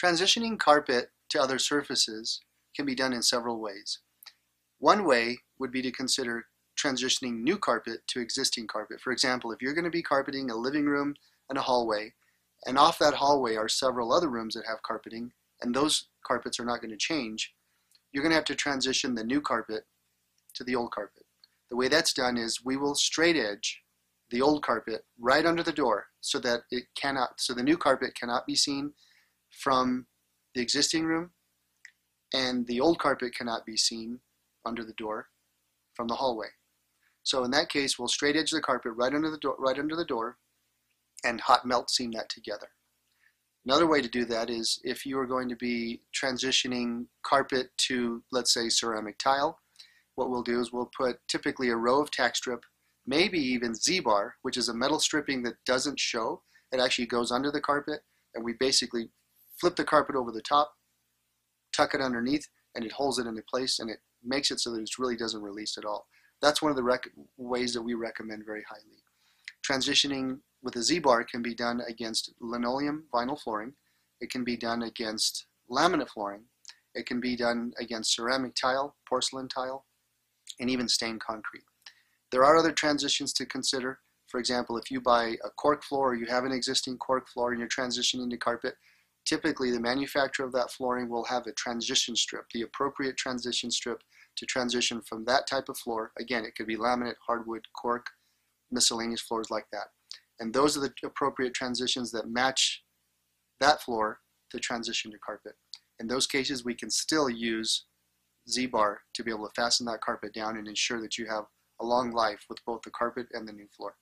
Transitioning carpet to other surfaces can be done in several ways. One way would be to consider transitioning new carpet to existing carpet. For example, if you're going to be carpeting a living room and a hallway, and off that hallway are several other rooms that have carpeting, and those carpets are not going to change, you're going to have to transition the new carpet to the old carpet. The way that's done is we will straight edge the old carpet right under the door so that it cannot, so the new carpet cannot be seen from the existing room and the old carpet cannot be seen under the door from the hallway. So in that case, we'll straight edge the carpet right under the door, right under the door, and hot melt seam that together. Another way to do that is if you are going to be transitioning carpet to, let's say, ceramic tile, what we'll do is we'll put typically a row of tack strip, maybe even Z-bar, which is a metal stripping that doesn't show. It actually goes under the carpet, and we basically flip the carpet over the top, tuck it underneath, and it holds it into place, and it makes it so that it really doesn't release at all. That's one of the ways that we recommend very highly. Transitioning with a Z-bar can be done against linoleum vinyl flooring. It can be done against laminate flooring. It can be done against ceramic tile, porcelain tile, and even stained concrete. There are other transitions to consider. For example, if you buy a cork floor or you have an existing cork floor and you're transitioning to carpet, typically the manufacturer of that flooring will have a transition strip, the appropriate transition strip to transition from that type of floor. Again, it could be laminate, hardwood, cork, miscellaneous floors like that. And those are the appropriate transitions that match that floor to transition to carpet. In those cases, we can still use Z-bar to be able to fasten that carpet down and ensure that you have a long life with both the carpet and the new floor.